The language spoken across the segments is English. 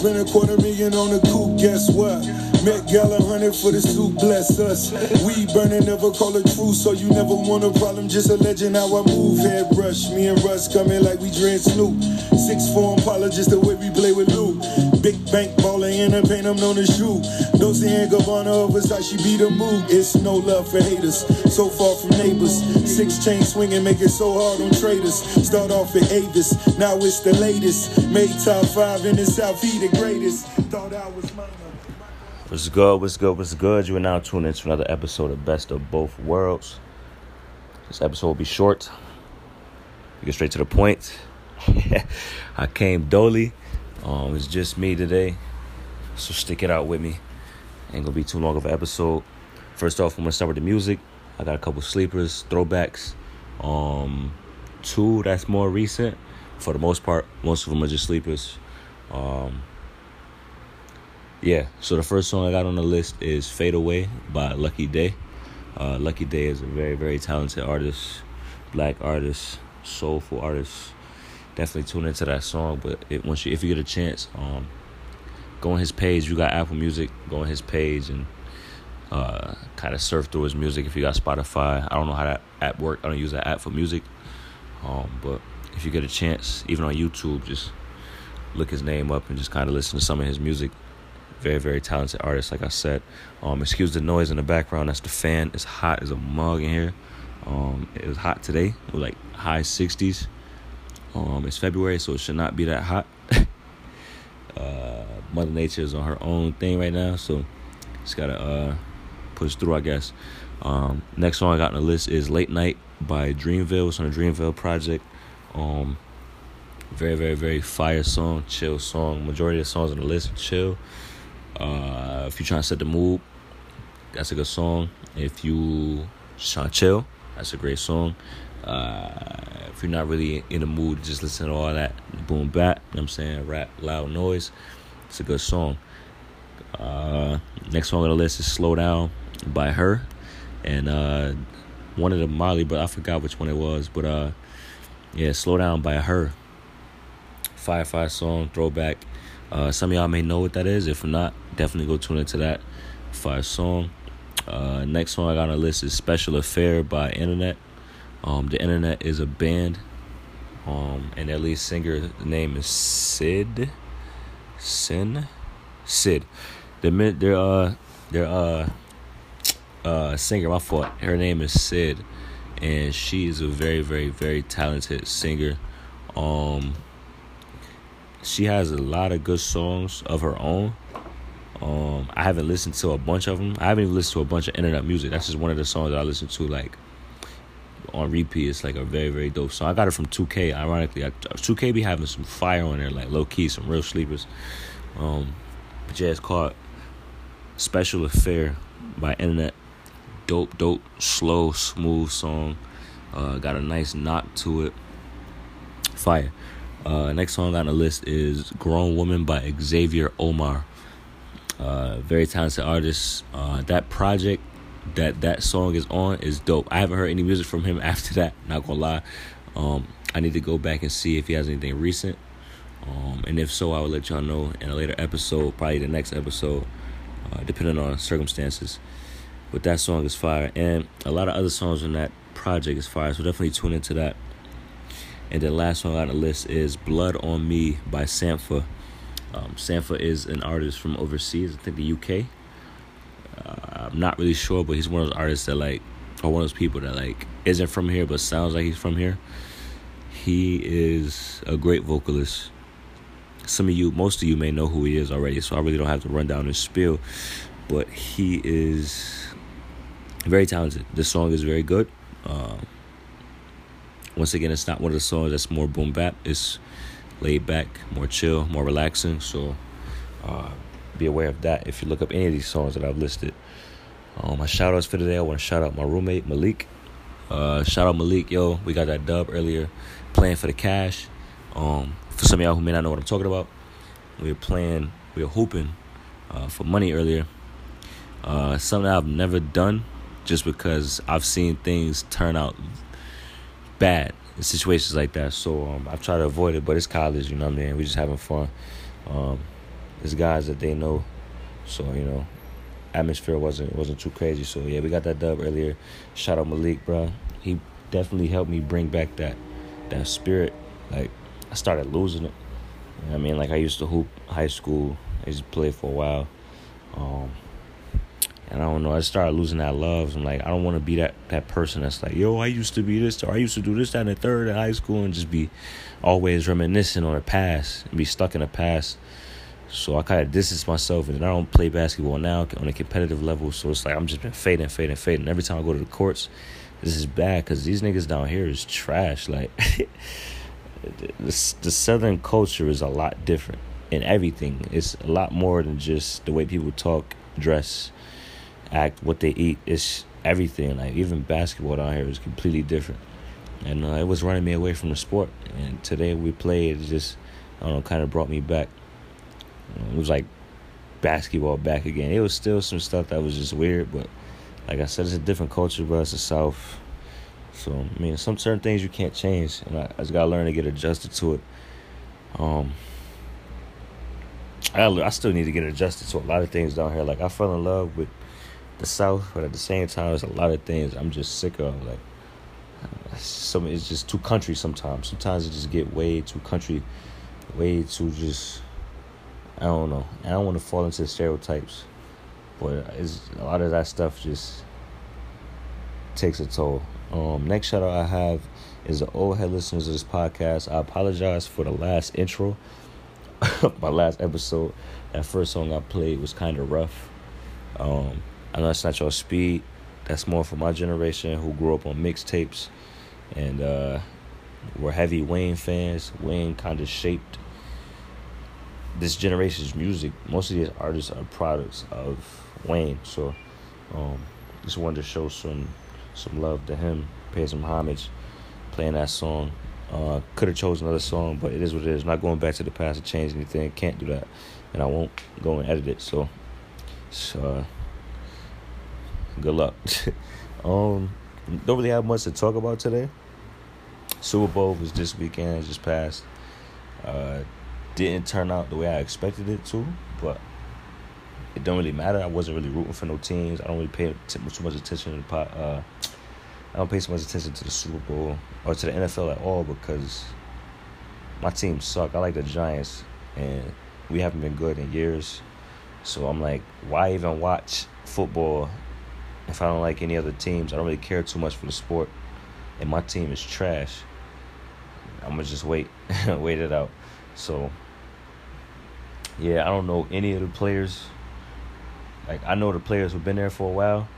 Spent a quarter million on a coupe, guess what? Met Gala hundred for the suit, bless us. We burning, never call it true, so you never want a problem, just a legend how I move. Head brush, me and Russ coming like we dread Snoop. Six form Impala, just the way we play with Lou. Big bank baller in a paint, I'm known as shoe. Dolce and Gabbana of Versace be the move. It's no love for haters, so far from neighbors. Six chain swinging, make it so hard on traders. Start off at Avis, now it's the latest. Made top five in the South, he the greatest. Thought I was mine. What's good? What's good? What's good? You are now tuning into another episode of Best of Both Worlds. This episode will be short. We get straight to the point. I came dolly. Um, it's just me today, so stick it out with me. Ain't gonna be too long of an episode. First off, I'm gonna start with the music. I got a couple sleepers, throwbacks. Um, two that's more recent. For the most part, most of them are just sleepers. Um, yeah, so the first song I got on the list is Fade Away by Lucky Daye. Uh, Lucky Daye is a very, very talented artist, black artist, soulful artist. Definitely tune into that song, but it, once you, if you get a chance, um, go on his page. You got Apple Music, go on his page and uh, kind of surf through his music. If you got Spotify, I don't know how that app works. I don't use that app for music, um, but if you get a chance, even on YouTube, just look his name up and just kind of listen to some of his music very, very talented artist, like I said. Um, excuse the noise in the background. That's the fan. It's hot as a mug in here. Um, it was hot today. It was like high 60s. Um, it's February, so it should not be that hot. uh, Mother Nature is on her own thing right now, so just gotta uh, push through, I guess. Um, next song I got on the list is Late Night by Dreamville. It's on the Dreamville project. Um, very, very, very fire song, chill song. Majority of the songs on the list chill. Uh, if you're trying to set the mood, that's a good song. If you just trying to chill, that's a great song. Uh, you're not really in the mood, to just listen to all that boom bap. You know what I'm saying rap, loud noise. It's a good song. Uh, next song on the list is "Slow Down" by H.E.R., and uh, one of the Marley, but I forgot which one it was. But uh, yeah, "Slow Down" by her. Firefly song, throwback. Uh, some of y'all may know what that is. If not, definitely go tune into that fire song. Uh, next song I got on the list is Special Affair by Internet. Um, the Internet is a band, um, and their lead singer name is Syd. Sin, Syd. Their their uh their uh uh singer. My fault. Her name is Syd, and she is a very very very talented singer. Um, she has a lot of good songs of her own. Um, I haven't listened to a bunch of them. I haven't even listened to a bunch of internet music. That's just one of the songs that I listen to like on repeat. It's like a very very dope song. I got it from 2K. Ironically, I, 2K be having some fire on there, like low key, some real sleepers. Um, but yeah, it's called "Special Affair" by Internet. Dope, dope, slow, smooth song. Uh, got a nice knock to it. Fire. Uh, next song on the list is "Grown Woman" by Xavier Omar. Uh, very talented artist. Uh, that project that that song is on is dope. I haven't heard any music from him after that. Not gonna lie. Um, I need to go back and see if he has anything recent. Um, and if so, I will let y'all know in a later episode, probably the next episode, uh, depending on circumstances. But that song is fire, and a lot of other songs on that project is fire. So definitely tune into that. And the last song on the list is "Blood on Me" by Sampha. Um, Sampha is an artist from overseas, I think the UK. I'm not really sure, but he's one of those artists that like, or one of those people that like isn't from here but sounds like he's from here. He is a great vocalist. Some of you, most of you may know who he is already, so I really don't have to run down his spiel. But he is very talented. This song is very good. Uh, once again, it's not one of the songs that's more boom bap. It's laid back, more chill, more relaxing. So uh, be aware of that if you look up any of these songs that I've listed. Um, my shout outs for today, I want to shout out my roommate Malik. Uh, shout out Malik, yo. We got that dub earlier, playing for the cash. Um, for some of y'all who may not know what I'm talking about, we were playing, we were hooping uh, for money earlier. Uh, something I've never done, just because I've seen things turn out bad in situations like that. So um, I've tried to avoid it, but it's college, you know what I mean? We're just having fun. Um, There's guys that they know, so you know, atmosphere wasn't wasn't too crazy. So yeah, we got that dub earlier. Shout out Malik, bro. He definitely helped me bring back that that spirit. Like I started losing it. You know I mean, like I used to hoop high school. I used to play for a while. Um, and I don't know. I started losing that love. I'm like, I don't want to be that that person that's like, yo, I used to be this, or I used to do this, that, and the third in high school, and just be always reminiscing on the past and be stuck in the past. So I kind of distance myself, and I don't play basketball now on a competitive level. So it's like I'm just been fading, fading, fading. Every time I go to the courts, this is bad because these niggas down here is trash. Like the, the southern culture is a lot different in everything. It's a lot more than just the way people talk, dress, act, what they eat. It's everything. Like even basketball down here is completely different, and uh, it was running me away from the sport. And today we played. It just I don't know, kind of brought me back. It was like basketball back again. It was still some stuff that was just weird, but like I said, it's a different culture, bro. It's the South. So I mean, some certain things you can't change, and I, I just gotta learn to get adjusted to it. Um, I I still need to get adjusted to a lot of things down here. Like I fell in love with the South, but at the same time, there's a lot of things I'm just sick of. Like some, it's just too country sometimes. Sometimes it just get way too country, way too just. I don't know. I don't want to fall into stereotypes, but it's a lot of that stuff just takes a toll. Um, next shout out I have is the old head listeners of this podcast. I apologize for the last intro, my last episode. That first song I played was kind of rough. Um, I know that's not your speed. That's more for my generation who grew up on mixtapes and uh, were heavy Wayne fans. Wayne kind of shaped this generation's music. Most of these artists are products of Wayne. So um, just wanted to show some some love to him, pay some homage, playing that song. Uh, could have chosen another song, but it is what it is. Not going back to the past to change anything. Can't do that, and I won't go and edit it. So, so uh, good luck. um, don't really have much to talk about today. Super Bowl was this weekend, just passed. Uh, didn't turn out the way I expected it to, but it don't really matter. I wasn't really rooting for no teams. I don't really pay too much attention to the pot. Uh, I don't pay so much attention to the Super Bowl or to the NFL at all because my team suck. I like the Giants, and we haven't been good in years. So I'm like, why even watch football if I don't like any other teams? I don't really care too much for the sport, and my team is trash. I'm gonna just wait, wait it out. So yeah, I don't know any of the players. Like I know the players who've been there for a while.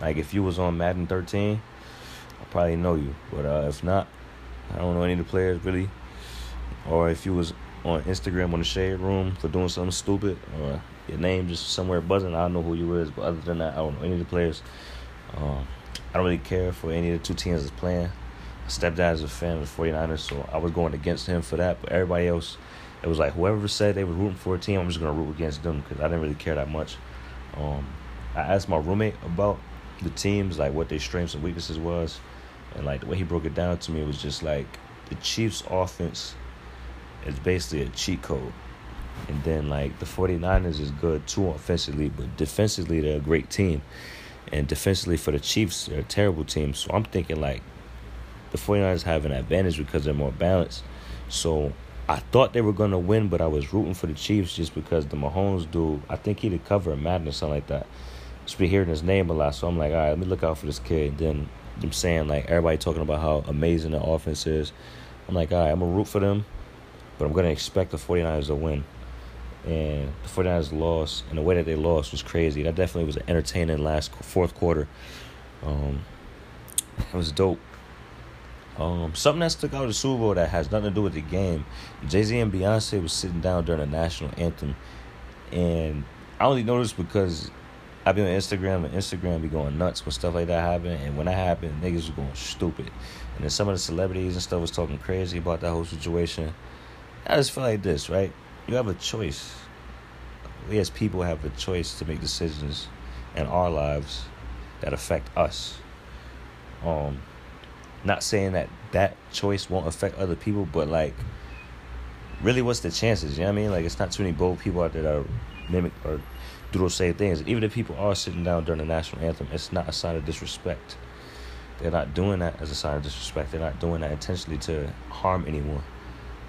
Like if you was on Madden 13, I probably know you. But uh, if not, I don't know any of the players really. Or if you was on Instagram on the shade room for doing something stupid, or your name just somewhere buzzing, I don't know who you is. But other than that, I don't know any of the players. Um, I don't really care for any of the two teams that's playing. Stepdad is a fan of the 49ers, so I was going against him for that. But everybody else, it was like whoever said they were rooting for a team, I'm just gonna root against them because I didn't really care that much. Um, I asked my roommate about the teams, like what their strengths and weaknesses was, and like the way he broke it down to me was just like the Chiefs' offense is basically a cheat code. And then like the 49ers is good too offensively, but defensively they're a great team. And defensively for the Chiefs, they're a terrible team. So I'm thinking like the 49ers have an advantage because they're more balanced. So I thought they were gonna win, but I was rooting for the Chiefs just because the Mahomes dude, I think he'd cover a Madden or something like that. Just be hearing his name a lot, so I'm like, all right, let me look out for this kid. Then I'm saying like everybody talking about how amazing the offense is. I'm like, all right, I'm gonna root for them, but I'm gonna expect the 49ers to win. And the 49ers lost, and the way that they lost was crazy. That definitely was an entertaining last fourth quarter. Um, it was dope. Um, something that stuck out of the Super Bowl that has nothing to do with the game. Jay Z and Beyonce was sitting down during the national anthem, and I only noticed because I be on Instagram and Instagram be going nuts when stuff like that happen. And when that happened, niggas was going stupid. And then some of the celebrities and stuff was talking crazy about that whole situation. I just feel like this, right? You have a choice. We as people have a choice to make decisions in our lives that affect us. Um, not saying that that choice won't affect other people, but like really, what's the chances? You know what I mean? Like, it's not too many bold people out there that mimic or do those same things. Even if people are sitting down during the national anthem, it's not a sign of disrespect. They're not doing that as a sign of disrespect. They're not doing that intentionally to harm anyone.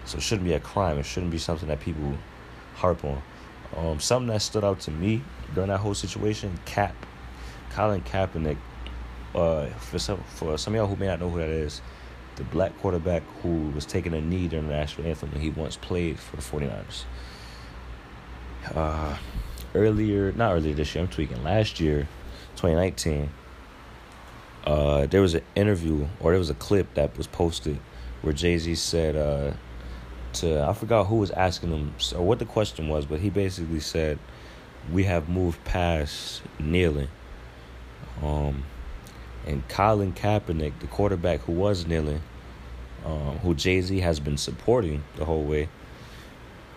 So it shouldn't be a crime. It shouldn't be something that people harp on. Um, something that stood out to me during that whole situation, Cap, Colin Kaepernick. Uh, for some for some of y'all who may not know who that is, the black quarterback who was taking a knee during the national anthem when he once played for the 49ers. Uh, earlier, not earlier this year, I'm tweaking. Last year, 2019, uh, there was an interview or there was a clip that was posted where Jay Z said uh, to I forgot who was asking him or what the question was, but he basically said, "We have moved past kneeling." Um, and Colin Kaepernick, the quarterback who was kneeling, um, who Jay Z has been supporting the whole way,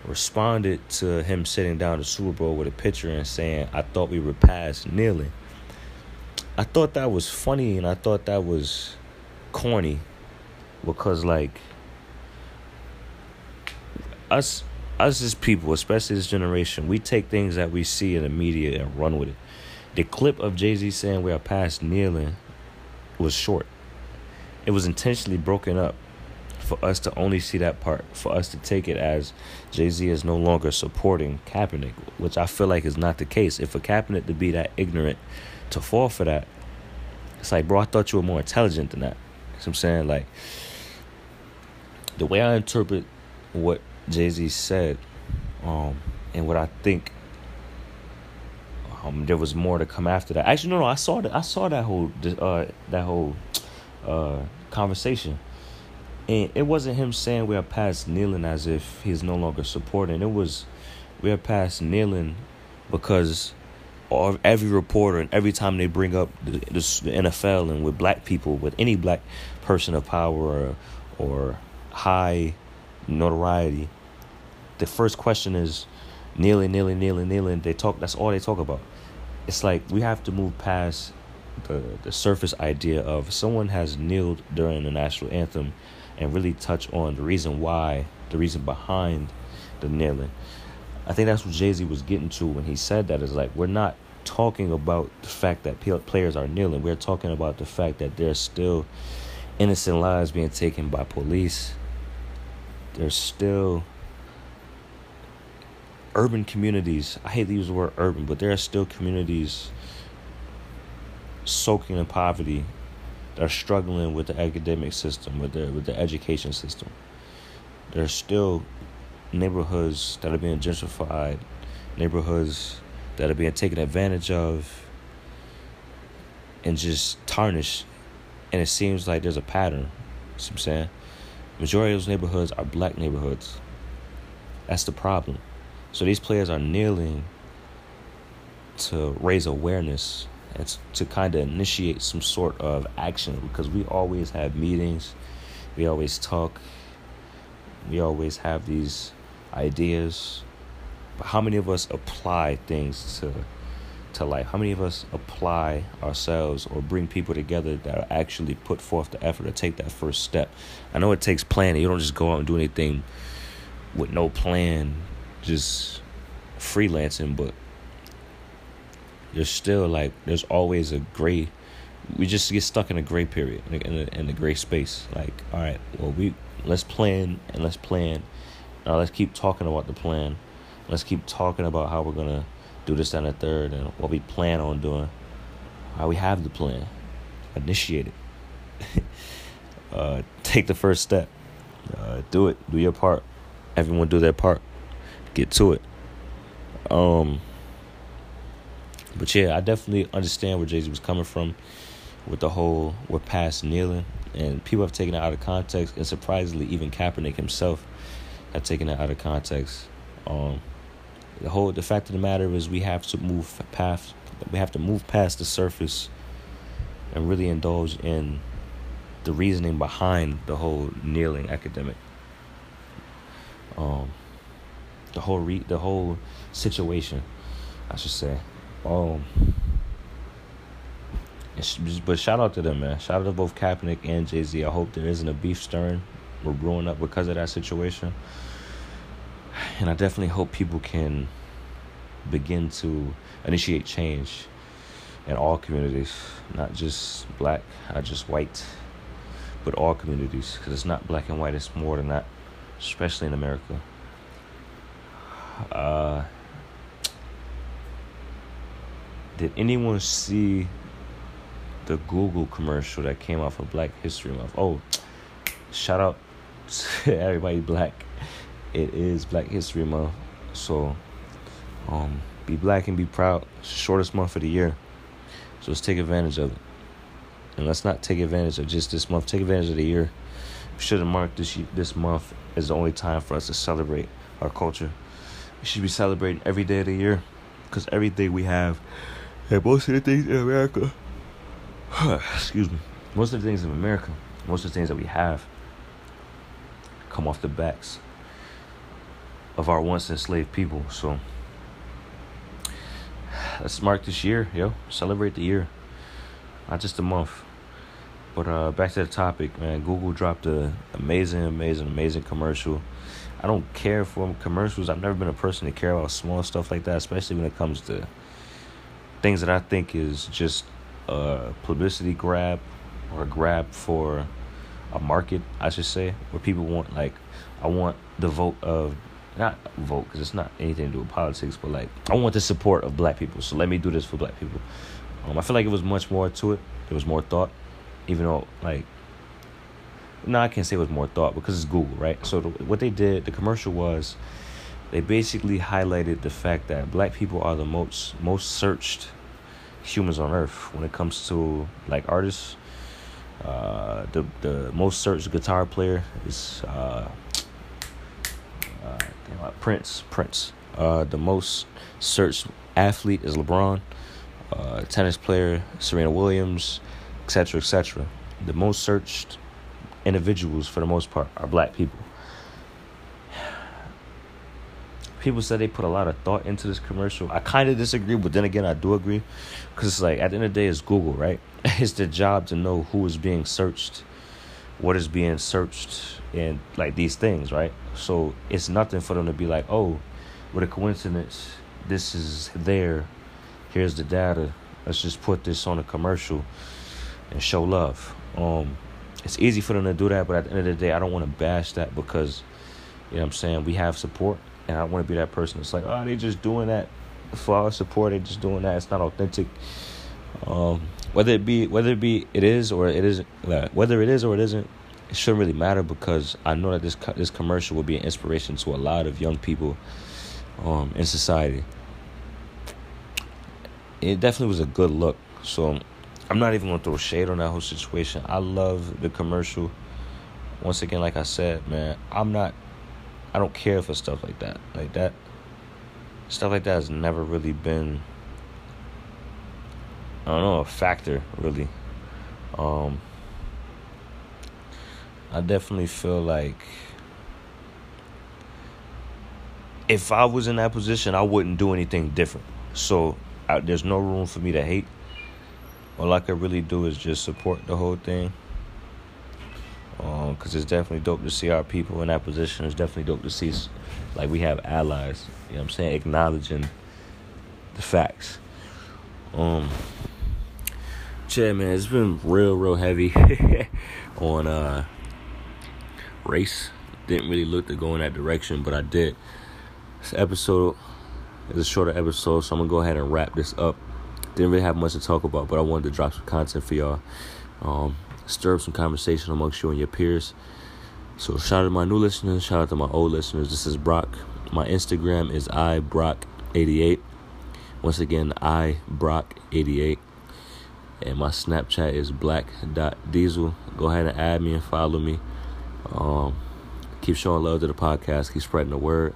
responded to him sitting down the Super Bowl with a picture and saying, "I thought we were past kneeling." I thought that was funny and I thought that was corny because like us us as people, especially this generation, we take things that we see in the media and run with it. The clip of Jay Z saying we are past kneeling was short. It was intentionally broken up for us to only see that part, for us to take it as Jay Z is no longer supporting Kaepernick, which I feel like is not the case. If for Kaepernick to be that ignorant to fall for that, it's like, bro, I thought you were more intelligent than that. You know what I'm saying? Like, the way I interpret what Jay Z said, um, and what I think um, there was more to come after that. Actually, no, no, I saw that. I saw that whole uh, that whole uh, conversation, and it wasn't him saying we are past kneeling as if he's no longer supporting. It was we are past kneeling because every reporter and every time they bring up the, the, the NFL and with black people, with any black person of power or, or high notoriety, the first question is kneeling, kneeling, kneeling, kneeling. They talk. That's all they talk about. It's like we have to move past the the surface idea of someone has kneeled during the national anthem, and really touch on the reason why, the reason behind the kneeling. I think that's what Jay Z was getting to when he said that. Is like we're not talking about the fact that players are kneeling. We're talking about the fact that there's still innocent lives being taken by police. There's still urban communities. I hate to use the word urban, but there are still communities soaking in poverty that are struggling with the academic system, with the with the education system. There are still neighborhoods that are being gentrified, neighborhoods that are being taken advantage of and just tarnished. And it seems like there's a pattern. Know what I'm saying? Majority of those neighborhoods are black neighborhoods. That's the problem. So these players are kneeling to raise awareness and to kind of initiate some sort of action because we always have meetings, we always talk, we always have these ideas. But how many of us apply things to to life? How many of us apply ourselves or bring people together that actually put forth the effort to take that first step? I know it takes planning. You don't just go out and do anything with no plan, just freelancing, but there's still like there's always a gray we just get stuck in a gray period in a, in a gray space like all right well we let's plan and let's plan now let's keep talking about the plan. Let's keep talking about how we're gonna do this and the third and what we plan on doing. How we have the plan. Initiate it. uh, take the first step. Uh, do it. Do your part. Everyone do their part. Get to it. Um but yeah, I definitely understand where Jay Z was coming from with the whole we're past kneeling and people have taken it out of context and surprisingly even Kaepernick himself have taken it out of context. Um, the whole the fact of the matter is we have to move past we have to move past the surface and really indulge in the reasoning behind the whole kneeling academic. Um, the whole re- the whole situation, I should say. Um, but shout out to them, man. Shout out to both Kaepernick and Jay Z. I hope there isn't a beef stirring we're growing up because of that situation. and I definitely hope people can begin to initiate change in all communities, not just black, not just white, but all communities, because it's not black and white, it's more than that, especially in America. Uh, did anyone see the Google commercial that came out for Black History Month? Oh, shout out to everybody black. It is Black History Month, so um, be black and be proud. shortest month of the year, so let's take advantage of it. And let's not take advantage of just this month. Take advantage of the year. We shouldn't mark this this month as the only time for us to celebrate our culture. We should be celebrating every day of the year, because every day we have, and most of the things in America, excuse me, most of the things in America, most of the things that we have, come off the backs of our once enslaved people. So let's mark this year, yo. Celebrate the year, not just a month. But uh, back to the topic, man. Google dropped a amazing, amazing, amazing commercial. I don't care for commercials. I've never been a person to care about small stuff like that, especially when it comes to things that I think is just a publicity grab or a grab for a market, I should say, where people want like I want the vote of not vote because it's not anything to do with politics, but like I want the support of black people. So let me do this for black people. Um, I feel like it was much more to it. There was more thought, even though like no, I can't say it was more thought because it's Google, right? So the, what they did, the commercial was, they basically highlighted the fact that black people are the most most searched humans on earth when it comes to like artists. Uh, the the most searched guitar player is uh, uh, Prince. Prince. Uh, the most searched athlete is LeBron. Uh, tennis player Serena Williams, etc., etc. The most searched individuals, for the most part, are black people. People said they put a lot of thought into this commercial. I kind of disagree, but then again, I do agree, because it's like at the end of the day, it's Google, right? It's their job to know who is being searched, what is being searched, and like these things, right? So it's nothing for them to be like, oh, what a coincidence. This is there. Here's the data. Let's just put this on a commercial and show love. Um, it's easy for them to do that, but at the end of the day, I don't want to bash that because, you know what I'm saying, we have support, and I want to be that person that's like, oh, they're just doing that for our support, They're just doing that. It's not authentic. Um, whether it be, whether it be, it is or it isn't, whether it is or it isn't, it shouldn't really matter because I know that this this commercial will be an inspiration to a lot of young people um, in society. It definitely was a good look. So I'm not even gonna throw shade on that whole situation. I love the commercial. Once again, like I said, man, I'm not. I don't care for stuff like that. Like that. Stuff like that has never really been. I don't know a factor really. Um. I definitely feel like if I was in that position, I wouldn't do anything different. So I, there's no room for me to hate all I could really do is just support the whole thing. Because um, it's definitely dope to see our people in that position. It's definitely dope to see, like, we have allies. You know what I'm saying? Acknowledging the facts. Um, yeah, man, it's been real, real heavy on uh race. Didn't really look to go in that direction, but I did. This episode is a shorter episode, so I'm gonna go ahead and wrap this up didn't really have much to talk about, but I wanted to drop some content for y'all. Um, stir up some conversation amongst you and your peers. So shout out to my new listeners, shout out to my old listeners. This is Brock. My Instagram is ibrock88. Once again, ibrock88. And my Snapchat is black.diesel. Go ahead and add me and follow me. Um, keep showing love to the podcast. Keep spreading the word.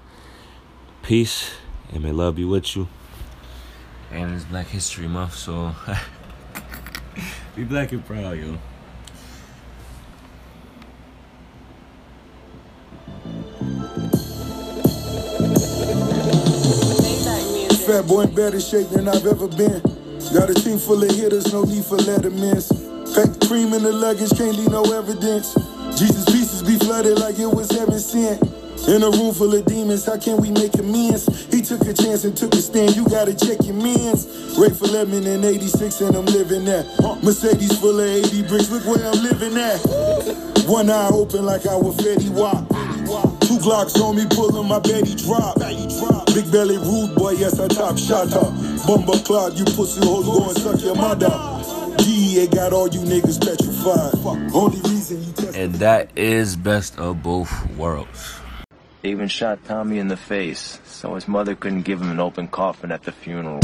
Peace and may love be with you and it's Black History Month, so be black and proud, yo. Fat boy in better shape than I've ever been. Got a team full of hitters, no need for lettermans. Pack cream in the luggage, can't leave no evidence. Jesus pieces be flooded like it was heaven sent. In a room full of demons, how can we make amends? Took a chance and took a stand. You gotta check your mans. Rate for lemon in 86 and I'm living that. Mercedes full of 80 bricks. Look where I'm living at. One eye open like I was Fetty Wap. Two Glocks on me, pulling my Betty drop. Big belly rude boy, yes I top shot up. Bumba cloud, you pussy hoes go and suck your mother. DEA got all you niggas petrified. Only reason you And that is best of both worlds. Even shot Tommy in the face, so his mother couldn't give him an open coffin at the funeral.